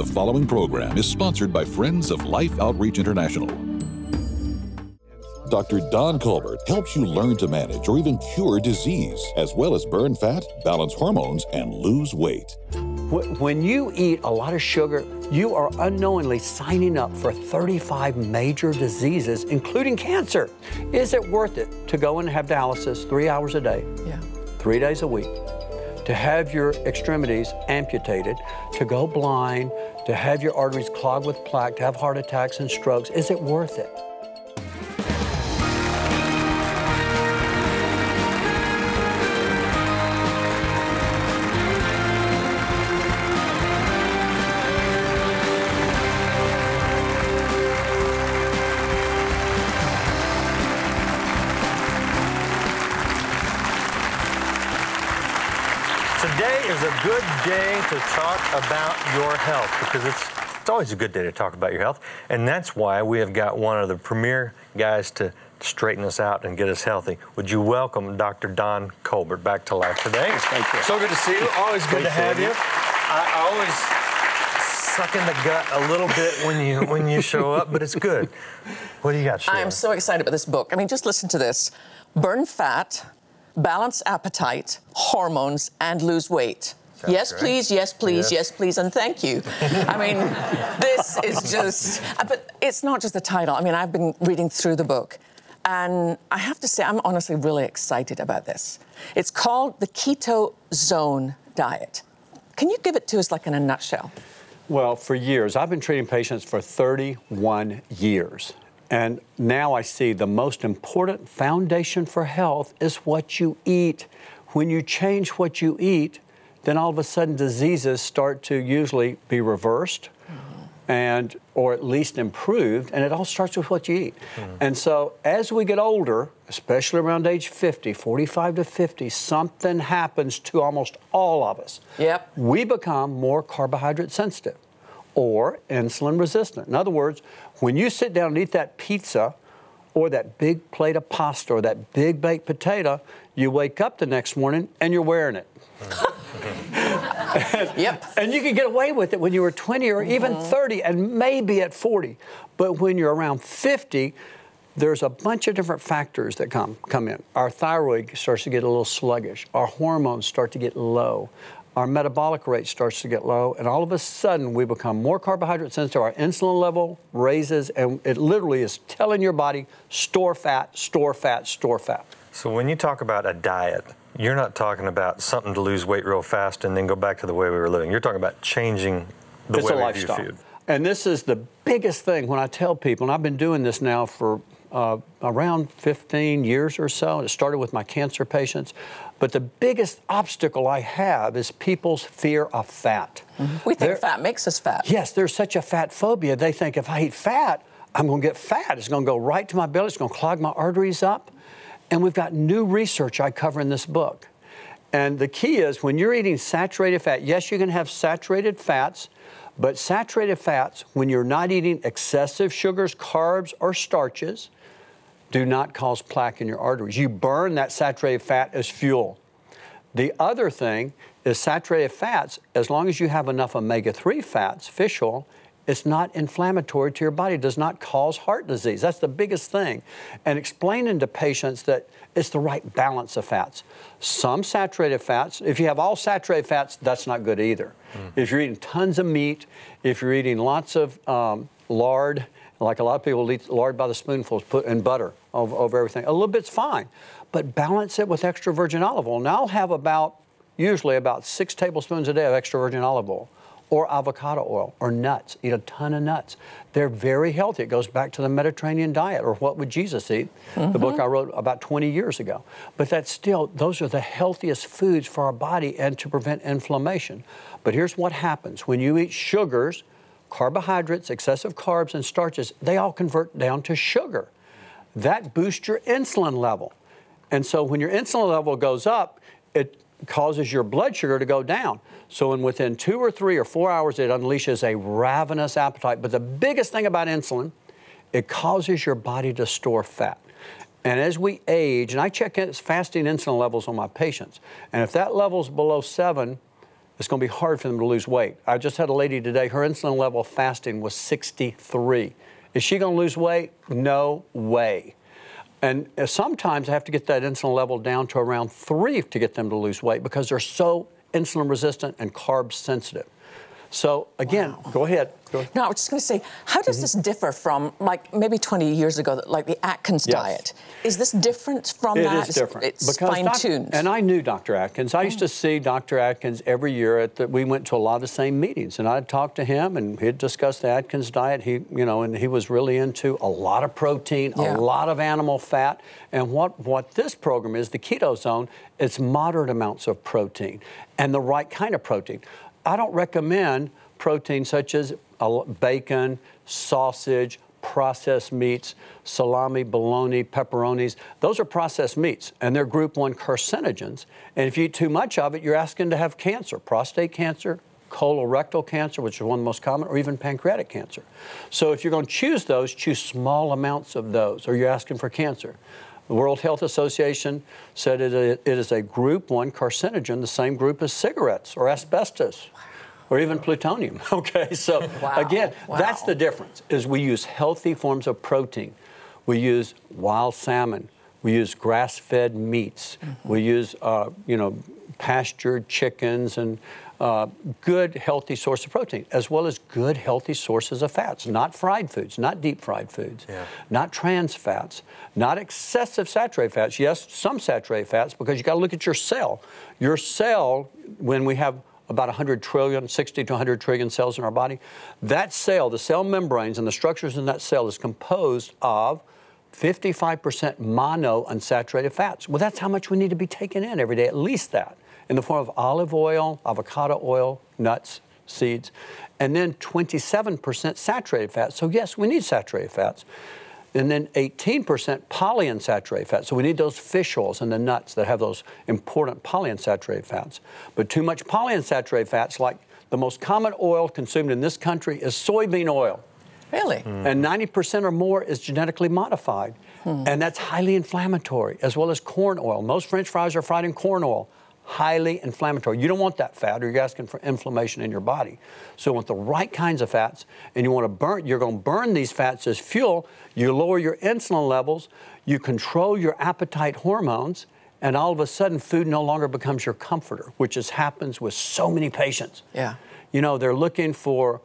The following program is sponsored by Friends of Life Outreach International. Dr. Don Colbert helps you learn to manage or even cure disease, as well as burn fat, balance hormones, and lose weight. When you eat a lot of sugar, you are unknowingly signing up for 35 major diseases, including cancer. Is it worth it to go and have dialysis three hours a day, Yeah. three days a week, to have your extremities amputated, to go blind, to have your arteries clogged with plaque, to have heart attacks and strokes? Is it worth it? Today is a good day to talk about your health because it's, it's always a good day to talk about your health. And that's why we have got one of the premier guys to straighten us out and get us healthy. Would you welcome Dr. Don Colbert back to life today? Thank you. So good to see you. Always good Great to have you. you. I, I always suck in the gut a little bit when you when you show up, but it's good. What do you got, Sheila? I'm so excited about this book. I mean, just listen to this burn fat, balance appetite, hormones, and lose weight. Yes, great. please, yes, please, Yes. yes. please, and thank you. I mean, this is just, uh, but it's not just the title. I mean, I've been reading through the book, and I have to say, I'm honestly really excited about this. It's called the Keto Zone Diet. Can you give it to us, like, in a nutshell? Well, for years, I've been treating patients for 31 years. And now I see the most important foundation for health is what you eat. When you change what you eat, then all of a sudden diseases start to usually be reversed and or at least improved and it all starts with what you eat hmm. and so as we get older especially around age 50 45 to 50 something happens to almost all of us Yep. we become more carbohydrate sensitive or insulin resistant. In other words, when you sit down and eat that pizza or that big plate of pasta or that big baked potato, you wake up the next morning and you're wearing it. Yep. And you can get away with it when you were 20 or even mm-hmm. 30 and maybe at 40. But when you're around 50, there's a bunch of different factors that come come in. Our thyroid starts to get a little sluggish. Our hormones start to get low. Our metabolic rate starts to get low, and all of a sudden we become more carbohydrate sensitive. Our insulin level raises, and it literally is telling your body store fat, store fat, store fat. So when you talk about a diet, you're not talking about something to lose weight real fast and then go back to the way we were living. You're talking about changing the it's way we lifestyle. view food. And this is the biggest thing when I tell people, and I've been doing this now for uh, around 15 years or so, and it started with my cancer patients. But the biggest obstacle I have is people's fear of fat. We think There- fat makes us fat. Yes, there's such a fat phobia. They think if I eat fat, I'm going to get fat. It's going to go right to my belly. It's going to clog my arteries up. And we've got new research I cover in this book. And the key is when you're eating saturated fat, yes, you can have saturated fats, but saturated fats, when you're not eating excessive sugars, carbs, or starches, do not cause plaque in your arteries. You burn that saturated fat as fuel. The other thing is saturated fats, as long as you have enough omega 3 fats, fish oil, it's not inflammatory to your body, it does not cause heart disease. That's the biggest thing. And explaining to patients that it's the right balance of fats. Some saturated fats, if you have all saturated fats, that's not good either. If you're eating tons of meat, if you're eating lots of um, lard, like a lot of people eat lard by the spoonfuls, put and butter over, over everything. A little bit's fine, but balance it with extra virgin olive oil. Now I'll have about, usually about six tablespoons a day of extra virgin olive oil, or avocado oil, or nuts. Eat a ton of nuts. They're very healthy. It goes back to the Mediterranean diet, or what would Jesus eat? The book mm-hmm. I wrote about 20 years ago. But that's still, those are the healthiest foods for our body and to prevent inflammation. But here's what happens when you eat sugars carbohydrates, excessive carbs, and starches, they all convert down to sugar. That boosts your insulin level. And so when your insulin level goes up, it causes your blood sugar to go down. So in within two or three or four hours, it unleashes a ravenous appetite. But the biggest thing about insulin, it causes your body to store fat. And as we age, and I check in- fasting insulin levels on my patients, and if that level's below seven, it's going to be hard for them to lose weight. I just had a lady today, her insulin level fasting was 63. Is she going to lose weight? No way. And uh, sometimes I have to get that insulin level down to around three to get them to lose weight because they're so insulin resistant and carb sensitive. So again, wow. go ahead. Go No, I was just going to say, how does mm-hmm. this differ from like maybe 20 years ago, like the Atkins yes. diet? Is this different from it that? It is different. It's fine tuned. And I knew Dr. Atkins. I used to see Dr. Atkins every year at the, we went to a lot of the same meetings and I'd talk to him and he'd discuss the Atkins diet. He, you know, and he was really into a lot of protein, yeah. a lot of animal fat. And what, what this program is, the Keto Zone, it's moderate amounts of protein and the right kind of protein. I don't recommend protein such as uh, bacon, sausage, processed meats, salami, bologna, pepperonis. Those are processed meats, and they're group 1 carcinogens. And if you eat too much of it, you're asking to have cancer, prostate cancer, colorectal cancer, which is one of the most common, or even pancreatic cancer. So if you're going to choose those, choose small amounts of those, or you're asking for cancer. The World Health Association said it is a group 1 carcinogen, the same group as cigarettes or asbestos or even plutonium. Okay, so wow. again, wow. that's the difference. Is we use healthy forms of protein. We use wild salmon. We use grass-fed meats. Mm-hmm. We use, uh, you know, pastured chickens and uh, good, healthy source of protein, as well as good, healthy sources of fats. Not fried foods, not deep fried foods, yeah. not trans fats, not excessive saturated fats. Yes, some saturated fats, because you got to look at your cell. Your cell, when we have about 100 trillion, 60 to 100 trillion cells in our body. That cell, the cell membranes and the structures in that cell is composed of 55% mono unsaturated fats. Well, that's how much we need to be taking in every day, at least that, in the form of olive oil, avocado oil, nuts, seeds, and then 27% saturated fats. So, yes, we need saturated fats and then 18% polyunsaturated fats. So we need those fish oils and the nuts that have those important polyunsaturated fats. But too much polyunsaturated fats, like the most common oil consumed in this country, is soybean oil. Really? Mm. And 90% or more is genetically modified. Hmm. And that's highly inflammatory, as well as corn oil. Most French fries are fried in corn oil highly inflammatory. You don't want that fat, or you're asking for inflammation in your body. So you want the right kinds of fats, and you want to burn. You're going to burn these fats as fuel. You lower your insulin levels. You control your appetite hormones, and all of a sudden, food no longer becomes your comforter, which is happens with so many patients. Yeah. You know, they're looking for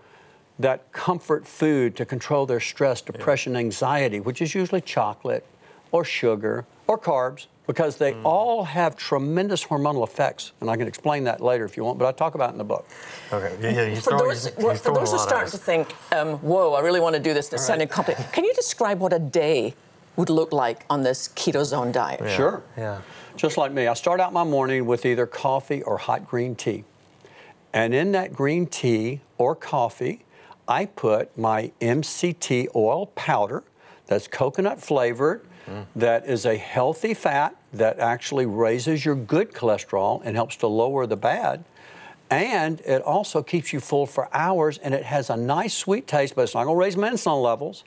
that comfort food to control their stress, depression, yeah. anxiety, which is usually chocolate or sugar or carbs because they mm. all have tremendous hormonal effects, and I can explain that later if you want. But I talk about it in the book. Okay. Yeah, yeah. for throwing, those, he's, he's for those who start to think, um, "Whoa, I really want to do this," to right. company. Can you describe what a day would look like on this keto zone diet? Yeah. Sure. Yeah. Just like me, I start out my morning with either coffee or hot green tea, and in that green tea or coffee, I put my MCT oil powder that's coconut flavored mm. that is a healthy fat that actually raises your good cholesterol and helps to lower the bad. And it also keeps you full for hours and it has a nice sweet taste, but it's not going to raise my insulin levels.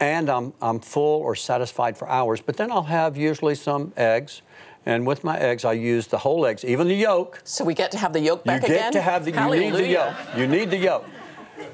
And I'm, I'm full or satisfied for hours. But then I'll have usually some eggs. And with my eggs, I use the whole eggs, even the yolk. So we get to have the yolk back again? you get again? To have the, you need the yolk. You need the yolk.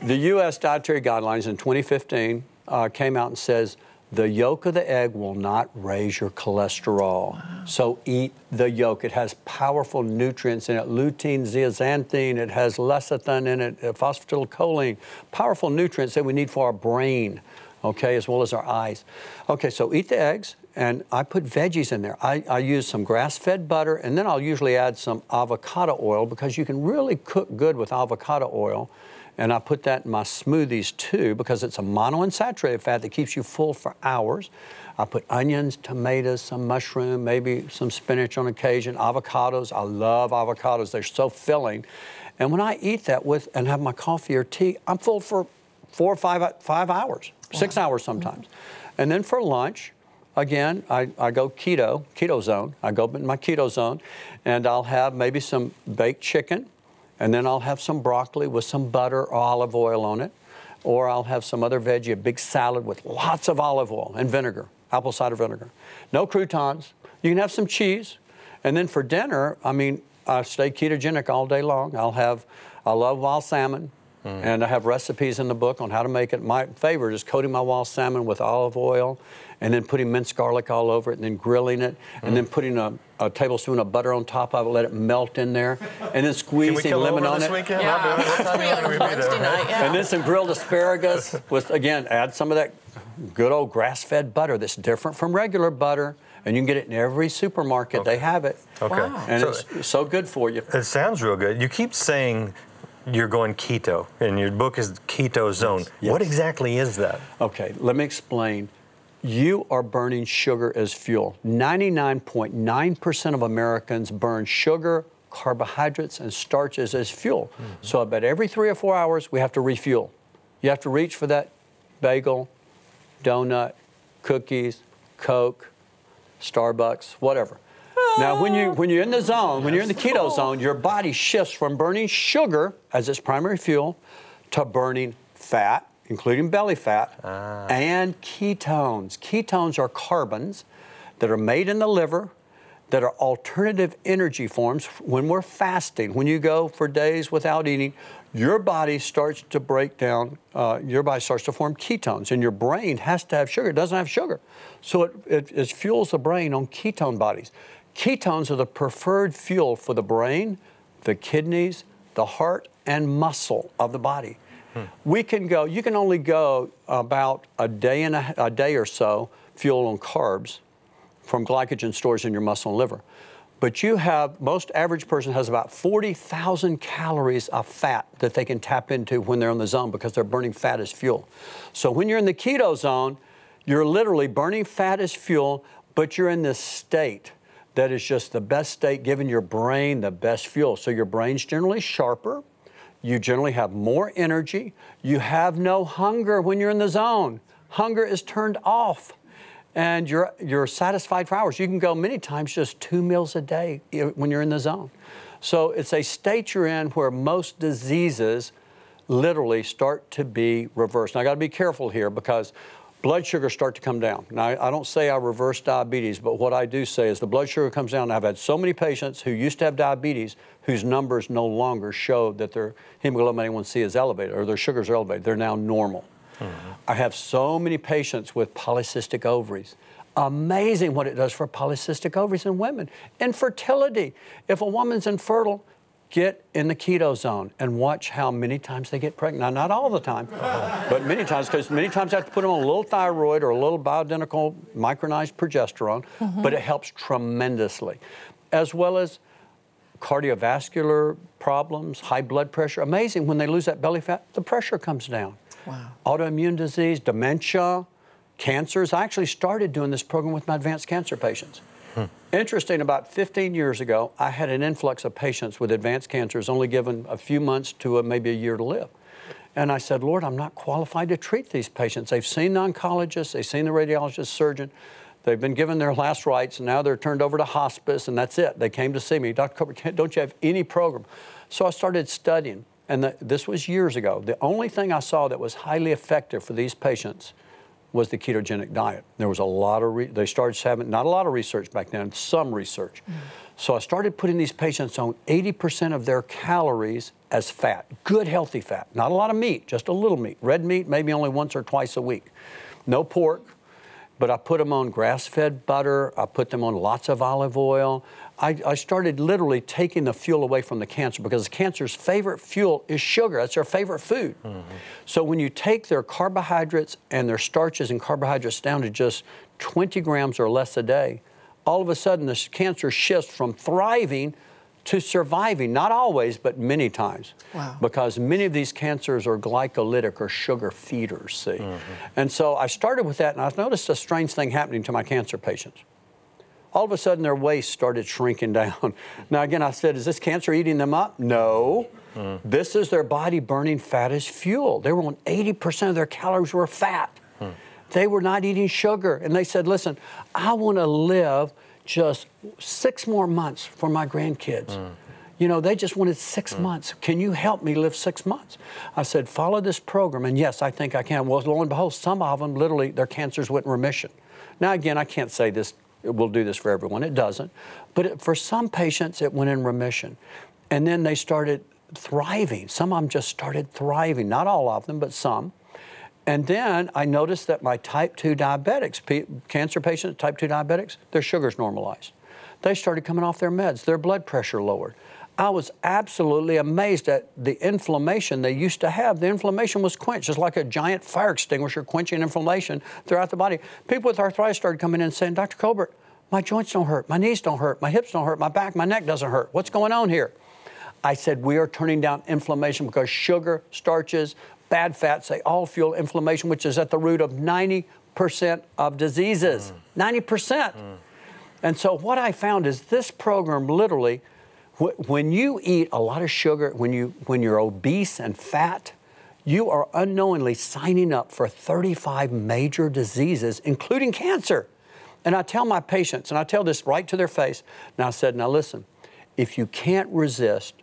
The U.S. Dietary Guidelines in 2015 uh, came out and says the yolk of the egg will not raise your cholesterol. Wow. So eat the yolk. It has powerful nutrients in it lutein, zeaxanthin, it has lecithin in it, uh, phosphatidylcholine, powerful nutrients that we need for our brain, okay, as well as our eyes. Okay, so eat the eggs, and I put veggies in there. I, I use some grass fed butter, and then I'll usually add some avocado oil because you can really cook good with avocado oil. And I put that in my smoothies too because it's a monounsaturated fat that keeps you full for hours. I put onions, tomatoes, some mushroom, maybe some spinach on occasion, avocados. I love avocados, they're so filling. And when I eat that with and have my coffee or tea, I'm full for four or five, five hours, wow. six hours mm-hmm. sometimes. And then for lunch, again, I, I go keto, keto zone. I go in my keto zone, and I'll have maybe some baked chicken and then I'll have some broccoli with some butter or olive oil on it. Or I'll have some other veggie, a big salad with lots of olive oil and vinegar, apple cider vinegar. No croutons. You can have some cheese. And then for dinner, I mean, I stay ketogenic all day long. I'll have, I love wild salmon. Mm. And I have recipes in the book on how to make it. My favorite is coating my wild salmon with olive oil and then putting minced garlic all over it and then grilling it and mm. then putting a, a tablespoon of butter on top of it, let it melt in there, and then squeezing lemon on it. weekend? Yeah, I'll do it. What time free you on want me to be Wednesday night. Yeah. And then some grilled asparagus with, again, add some of that good old grass fed butter that's different from regular butter. And you can get it in every supermarket. They have it. Okay. Wow. And So- it's so good for you. It sounds real good. You keep saying you're going keto, and your book is Keto Zone. Yes. What exactly is that? Okay, let me explain. You are burning sugar as fuel. 99.9% of Americans burn sugar, carbohydrates, and starches as fuel. Hmm. So about every three or four hours, we have to refuel. You have to reach for that bagel, donut, cookies, Coke, Starbucks, whatever. Now, when you when you're in the zone, when you're in the keto zone, your body shifts from burning sugar as its primary fuel to burning fat, including belly fat, and ketones. Ketones are carbons that are made in the liver that are alternative energy forms when we're fasting. When you go for days without eating, your body starts to break down, uh, your body starts to form ketones, and your brain has to have sugar. It doesn't have sugar. So it, it, it fuels the brain on ketone bodies. Ketones are the preferred fuel for the brain, the kidneys, the heart, and muscle of the body. Hmm. We can go, you can only go about a day and a, a day or so fuel on carbs from glycogen stores in your muscle and liver. But you have, most average person has about 40,000 calories of fat that they can tap into when they're in the zone because they're burning fat as fuel. So when you're in the keto zone, you're literally burning fat as fuel, but you're in this state that is just the best state, giving your brain the best fuel. So your brain's generally sharper. You generally have more energy. You have no hunger when you're in the zone. Hunger is turned off and you're, you're satisfied for hours. You can go many times just two meals a day when you're in the zone. So it's a state you're in where most diseases literally start to be reversed. Now, I got to be careful here because blood sugars start to come down. Now, I don't say I reverse diabetes, but what I do say is the blood sugar comes down. I've had so many patients who used to have diabetes whose numbers no longer show that their hemoglobin A1C is elevated or their sugars are elevated. They're now normal. Mm-hmm. I have so many patients with polycystic ovaries. Amazing what it does for polycystic ovaries in women. Infertility. If a woman's infertile, get in the keto zone and watch how many times they get pregnant. Now, not all the time, but many times, because many times I have to put them on a little thyroid or a little bioidentical micronized progesterone, mm-hmm. but it helps tremendously. As well as cardiovascular problems, high blood pressure. Amazing when they lose that belly fat, the pressure comes down. Wow. Autoimmune disease, dementia, cancers. I actually started doing this program with my advanced cancer patients. Interesting, about 15 years ago, I had an influx of patients with advanced cancers, only given a few months to a, maybe a year to live. And I said, Lord, I'm not qualified to treat these patients. They've seen the oncologist, they've seen the radiologist, surgeon, they've been given their last rites, and now they're turned over to hospice, and that's it. They came to see me, Dr. Colbert, don't you have any program? So I started studying, and the, this was years ago. The only thing I saw that was highly effective for these patients was the ketogenic diet. There was a lot of, re- they started having, not a lot of research back then, some research. Mm-hmm. So I started putting these patients on 80% of their calories as fat, good healthy fat, not a lot of meat, just a little meat. Red meat, maybe only once or twice a week. No pork, but I put them on grass fed butter, I put them on lots of olive oil. I, I started literally taking the fuel away from the cancer because cancer's favorite fuel is sugar. That's their favorite food. Mm-hmm. So when you take their carbohydrates and their starches and carbohydrates down to just 20 grams or less a day, all of a sudden this cancer shifts from thriving to surviving, not always, but many times. Wow. Because many of these cancers are glycolytic or sugar feeders, see. Mm-hmm. And so I started with that, and I noticed a strange thing happening to my cancer patients. All of a sudden, their waist started shrinking down. Now, again, I said, Is this cancer eating them up? No. Hmm. This is their body burning fat as fuel. They were on 80% of their calories were fat. Hmm. They were not eating sugar. And they said, Listen, I want to live just six more months for my grandkids. Hmm. You know, they just wanted six months. Can you help me live six months? I said, follow this program. And yes, I think I can. Well, lo and behold, some of them literally, their cancers went in remission. Now, again, I can't say this will do this for everyone. It doesn't. But it, for some patients, it went in remission. And then they started thriving. Some of them just started thriving, not all of them, but some. And then I noticed that my type 2 diabetics, cancer patients, type 2 diabetics, their sugars normalized. They started coming off their meds, their blood pressure lowered. I was absolutely amazed at the inflammation they used to have. The inflammation was quenched, just like a giant fire extinguisher quenching inflammation throughout the body. People with arthritis started coming in and saying, Dr. Colbert, my joints don't hurt, my knees don't hurt, my hips don't hurt, my back, my neck doesn't hurt. What's going on here? I said, we are turning down inflammation because sugar, starches, bad fats, they all fuel inflammation, which is at the root of 90% of diseases. Mm. 90%. Mm. And so what I found is this program literally, when you eat a lot of sugar, when, you, when you're obese and fat, you are unknowingly signing up for 35 major diseases, including cancer. And I tell my patients, and I tell this right to their face, and I said, now listen, if you can't resist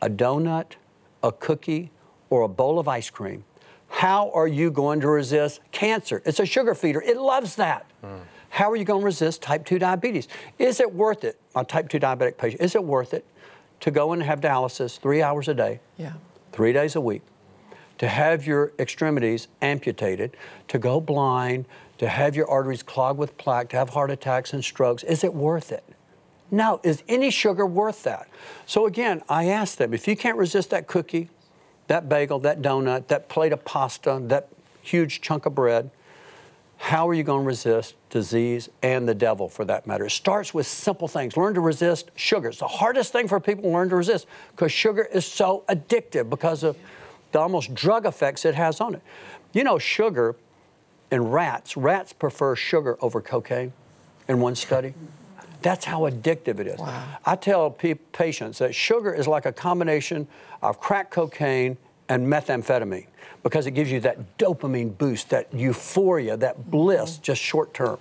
a donut, a cookie, or a bowl of ice cream, how are you going to resist cancer? It's a sugar feeder, it loves that. Mm. How are you going to resist type 2 diabetes? Is it worth it, a type 2 diabetic patient, is it worth it to go and have dialysis three hours a day, yeah. three days a week, to have your extremities amputated, to go blind, to have your arteries clogged with plaque, to have heart attacks and strokes? Is it worth it? No. Is any sugar worth that? So again, I ask them if you can't resist that cookie, that bagel, that donut, that plate of pasta, that huge chunk of bread, how are you going to resist disease and the devil for that matter? It starts with simple things. Learn to resist sugar. It's the hardest thing for people to learn to resist because sugar is so addictive because of the almost drug effects it has on it. You know, sugar in rats, rats prefer sugar over cocaine in one study. That's how addictive it is. Wow. I tell pe- patients that sugar is like a combination of crack cocaine and methamphetamine because it gives you that dopamine boost, that euphoria, that bliss, mm-hmm. just short term.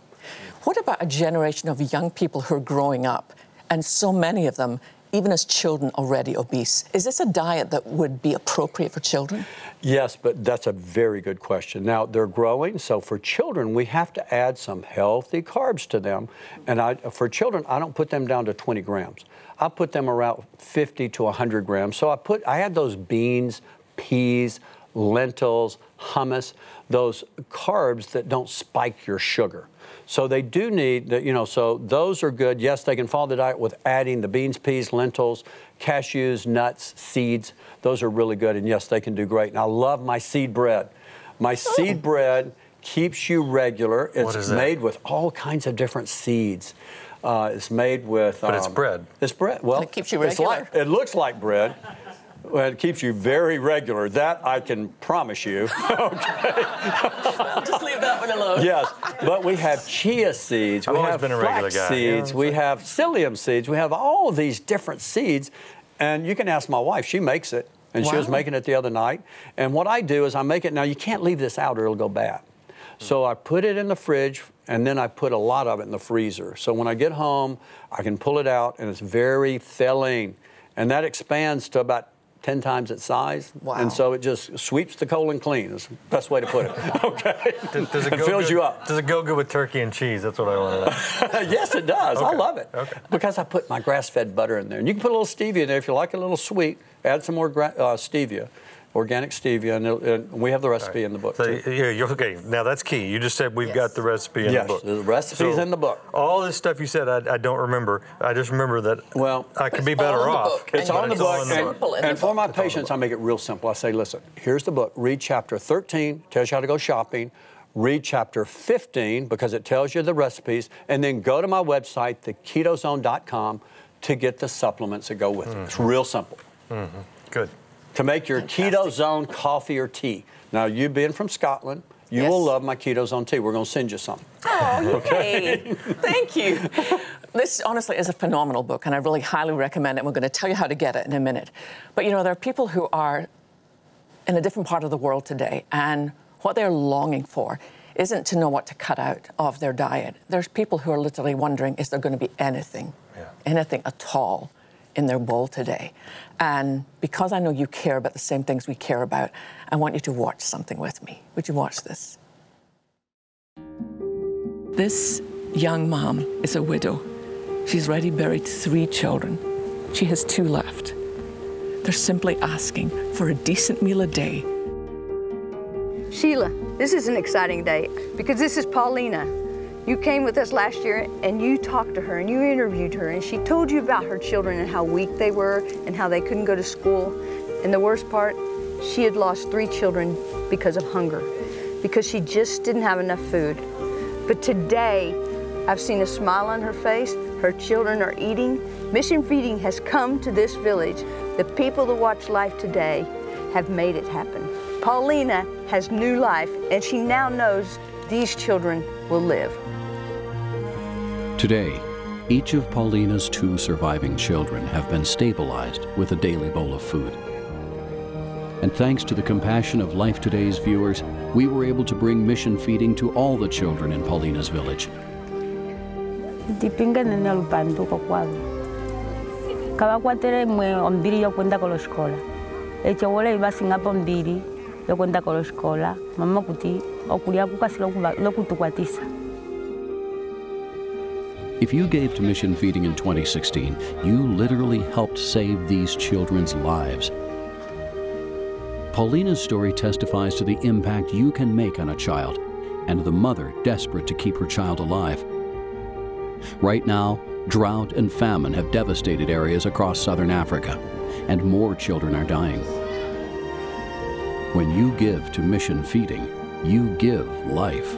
What about a generation of young people who are growing up, and so many of them, even as children, already obese? Is this a diet that would be appropriate for children? Yes, but that's a very good question. Now, they're growing, so for children, we have to add some healthy carbs to them. And I, for children, I don't put them down to 20 grams. I put them around 50 to 100 grams. So I put, I add those beans, peas, lentils, hummus, those carbs that don't spike your sugar. So they do need that, you know, so those are good. Yes, they can follow the diet with adding the beans, peas, lentils, cashews, nuts, seeds. Those are really good. And yes, they can do great. And I love my seed bread. My oh. seed bread keeps you regular. It's made with all kinds of different seeds. Uh, it's made with. But um, it's bread. It's bread. Well, it keeps you regular. Like, it looks like bread. Well, it keeps you very regular. That I can promise you. okay. well, just leave that one alone. yes, but we have chia seeds. I've we have been a flax regular guy. seeds. we have psyllium seeds. We have all these different seeds, and you can ask my wife. She makes it, and wow. she was making it the other night. And what I do is I make it. Now you can't leave this out, or it'll go bad. So I put it in the fridge and then I put a lot of it in the freezer. So when I get home, I can pull it out and it's very filling. And that expands to about 10 times its size. Wow. And so it just sweeps the colon clean. Is the best way to put it. okay. Does, does it, it fills good, you up. Does it go good with turkey and cheese? That's what I want to know. yes, it does. Okay. I love it. Okay. Because I put my grass fed butter in there. And you can put a little stevia in there if you like it a little sweet. Add some more gra- uh, stevia organic stevia, and, and, we have the recipe right. in the book. So, too. yeah, okay. Now that's key. You just said we've yes. got the recipe in yes, the book. the recipe's so in the book. All this stuff you said, I, I, don't remember. I just remember that. Well, I could be better off. It's on the book. And, and for my patients, I make it real simple. I say, listen, here's the book. Read chapter 13. Tells you how to go shopping. Read chapter 15 because it tells you the recipes, and then go to my website, theketozone.com, to get the supplements that go with mm-hmm. it. It's real simple. Mm-hmm. Good to make your Fantastic. keto zone coffee or tea. Now, you being from Scotland, you yes. will love my keto zone tea. We're going to send you some. Oh, okay. Thank you. This honestly is a phenomenal book, and I really highly recommend it. We're going to tell you how to get it in a minute. But you know, there are people who are in a different part of the world today, and what they're longing for isn't to know what to cut out of their diet. There's people who are literally wondering, is there going to be anything, yeah. anything at all in their bowl today. And because I know you care about the same things we care about, I want you to watch something with me. Would you watch this? This young mom is a widow. She's already buried three children. She has two left. They're simply asking for a decent meal a day. Sheila, this is an exciting day because this is Paulina. You came with us last year and you talked to her and you interviewed her and she told you about her children and how weak they were and how they couldn't go to school. And the worst part, she had lost three children because of hunger, because she just didn't have enough food. But today, I've seen a smile on her face. Her children are eating. Mission Feeding has come to this village. The people that watch life today have made it happen. Paulina has new life, and she now knows these children will live. Today, each of Paulina's two surviving children have been stabilized with a daily bowl of food. And thanks to the compassion of Life Today's viewers, we were able to bring mission feeding to all the children in Paulina's village. tipinga nene lupanduko kwavo kavakwatele mwe ombili yokwenda kolo xikola ece wole vasingapo ombili yokwenda kolo xikola mama kuti If you gave to mission feeding in 2016, you literally helped save these children's lives. Paulina's story testifies to the impact you can make on a child and the mother desperate to keep her child alive. Right now, drought and famine have devastated areas across southern Africa, and more children are dying. When you give to mission feeding, you give life.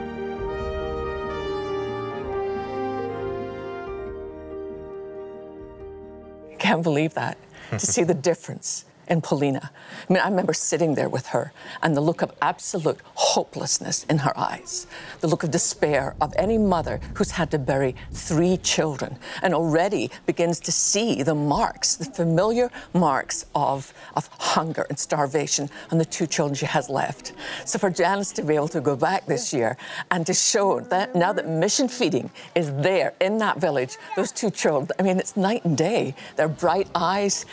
Can't believe that. to see the difference in Paulina. I mean, I remember sitting there with her and the look of absolute hopelessness in her eyes, the look of despair of any mother who's had to bury three children and already begins to see the marks, the familiar marks of, of hunger and starvation on the two children she has left. So for Janice to be able to go back this year and to show that now that mission feeding is there in that village, those two children, I mean, it's night and day. Their bright eyes,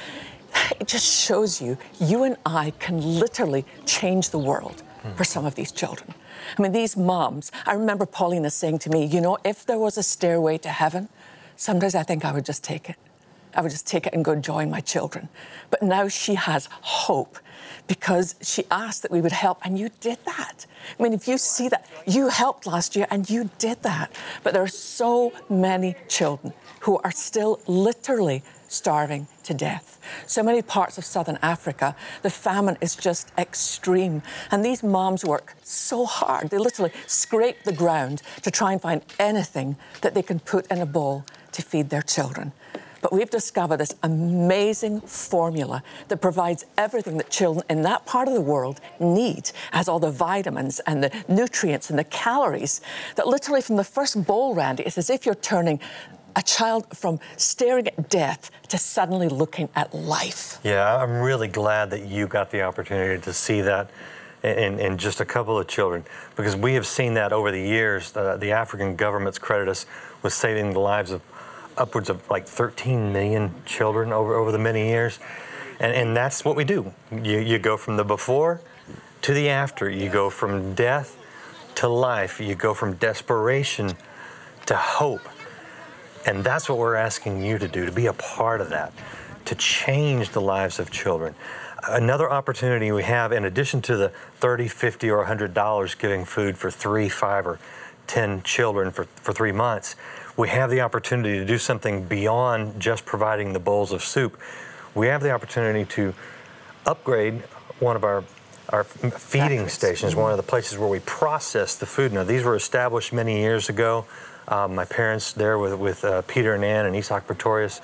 it just shows you you and I can literally change the world for some of these children. I mean, these moms, I remember Paulina saying to me, you know, if there was a stairway to heaven, sometimes I think I would just take it. I would just take it and go join my children. But now she has hope because she asked that we would help, and you did that. I mean, if you see that, you helped last year and you did that. But there are so many children who are still literally starving to death. So many parts of southern Africa, the famine is just extreme. And these moms work so hard. They literally scrape the ground to try and find anything that they can put in a bowl to feed their children. But we've discovered this amazing formula that provides everything that children in that part of the world need, has all the vitamins and the nutrients and the calories that literally from the first bowl, Randy, it's as if you're turning a child from staring at death to suddenly looking at life. Yeah, I'm really glad that you got the opportunity to see that in, in just a couple of children because we have seen that over the years. Uh, the African governments credit us with saving the lives of upwards of like 13 million children over, over the many years. And, and that's what we do. You, you go from the before to the after, you go from death to life, you go from desperation to hope. And that's what we're asking you to do, to be a part of that, to change the lives of children. Another opportunity we have, in addition to the 30, 50, or $100 giving food for three, five, or 10 children for, for three months, we have the opportunity to do something beyond just providing the bowls of soup. We have the opportunity to upgrade one of our our feeding stations, one of the places where we process the food. Now, these were established many years ago. Um, my parents there with, with uh, Peter and Ann and Isak Pretorius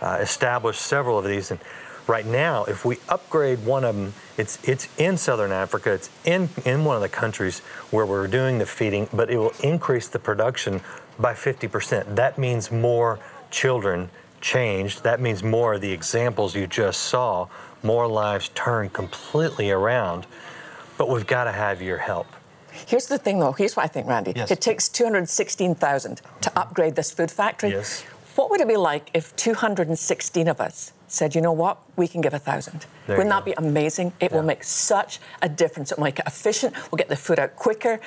uh, established several of these. And right now, if we upgrade one of them, it's, it's in Southern Africa, it's in, in one of the countries where we're doing the feeding, but it will increase the production by 50%. That means more children changed. That means more of the examples you just saw, more lives turned completely around. But we've got to have your help. Here's the thing, though. Here's what I think, Randy. Yes. It takes 216,000 to upgrade this food factory. Yes. What would it be like if 216 of us said, you know what, we can give a thousand? There Wouldn't that be amazing? It will make such a difference. It'll make it efficient. We'll get the food out quicker.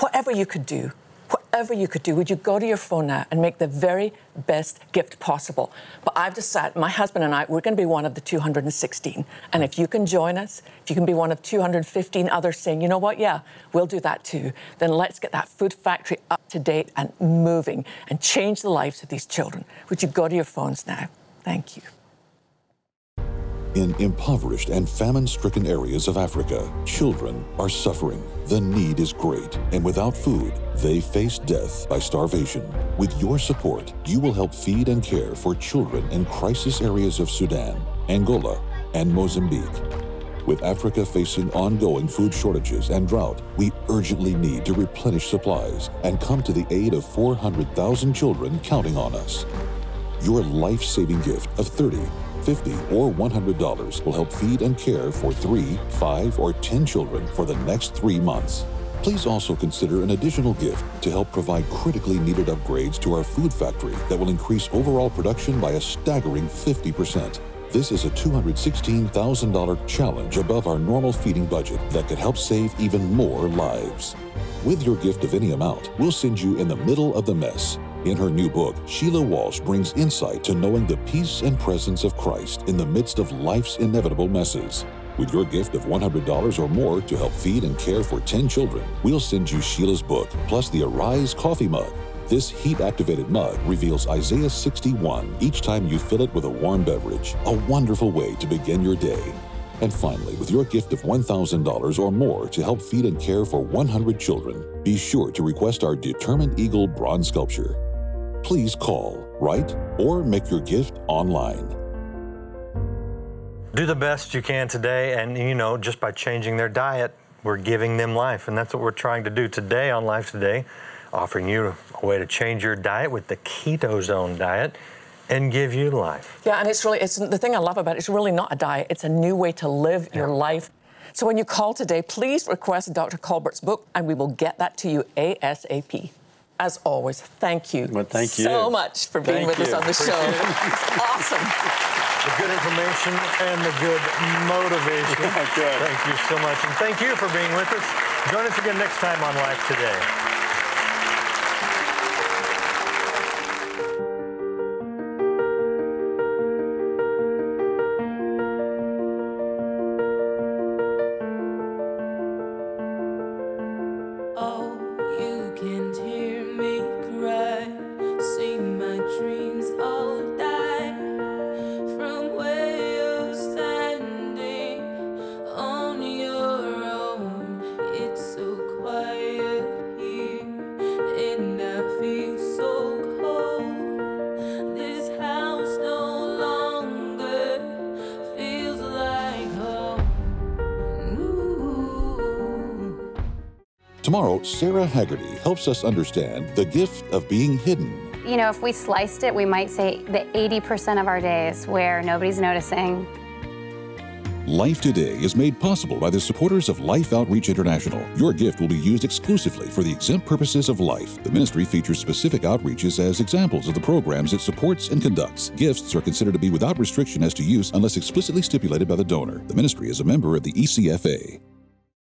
Whatever you could do whatever you could do, would you go to your phone now and make the very best gift possible? But I've decided, my husband and I, we're going to be one of the 216. And if you can join us, if you can be one of 215 others saying, you know what, yeah, we'll do that too, then let's get that food factory up to date and moving and change the lives of these children. Would you go to your phones now? Thank you. In impoverished and famine stricken areas of Africa, children are suffering. The need is great, and without food, they face death by starvation. With your support, you will help feed and care for children in crisis areas of Sudan, Angola, and Mozambique. With Africa facing ongoing food shortages and drought, we urgently need to replenish supplies and come to the aid of 400,000 children counting on us. Your life saving gift of 30, 50 or $100 will help feed and care for three, five, or 10 children for the next three months. Please also consider an additional gift to help provide critically needed upgrades to our food factory that will increase overall production by a staggering 50%. This is a $216,000 challenge above our normal feeding budget that could help save even more lives. With your gift of any amount, we'll send you in the middle of the mess in her new book, Sheila Walsh brings insight to knowing the peace and presence of Christ in the midst of life's inevitable messes. With your gift of $100 or more to help feed and care for 10 children, we'll send you Sheila's book, plus the Arise coffee mug. This heat activated mug reveals Isaiah 61 each time you fill it with a warm beverage, a wonderful way to begin your day. And finally, with your gift of $1,000 or more to help feed and care for 100 children, be sure to request our Determined Eagle bronze sculpture please call, write, or make your gift online. Do the best you can today, and you know, just by changing their diet, we're giving them life. And that's what we're trying to do today on Life Today, offering you a way to change your diet with the Keto Zone diet and give you life. Yeah, and it's really, it's the thing I love about it, it's really not a diet, it's a new way to live yeah. your life. So when you call today, please request Dr. Colbert's book, and we will get that to you ASAP as always, thank you. Well, thank you so much for being thank with you. us on the show. awesome. The good information and the good motivation. good. Thank you so much. And thank you for being with us. Join us again next time on Life Today. Tomorrow, Sara Hagerty helps us understand the gift of being hidden. You know, if we sliced it, we might say the 80% of our days where nobody's noticing. Life Today is made possible by the supporters of Life Outreach International. Your gift will be used exclusively for the exempt purposes of life. The ministry features specific outreaches as examples of the programs it supports and conducts. Gifts are considered to be without restriction as to use unless explicitly stipulated by the donor. The ministry is a member of the ECFA.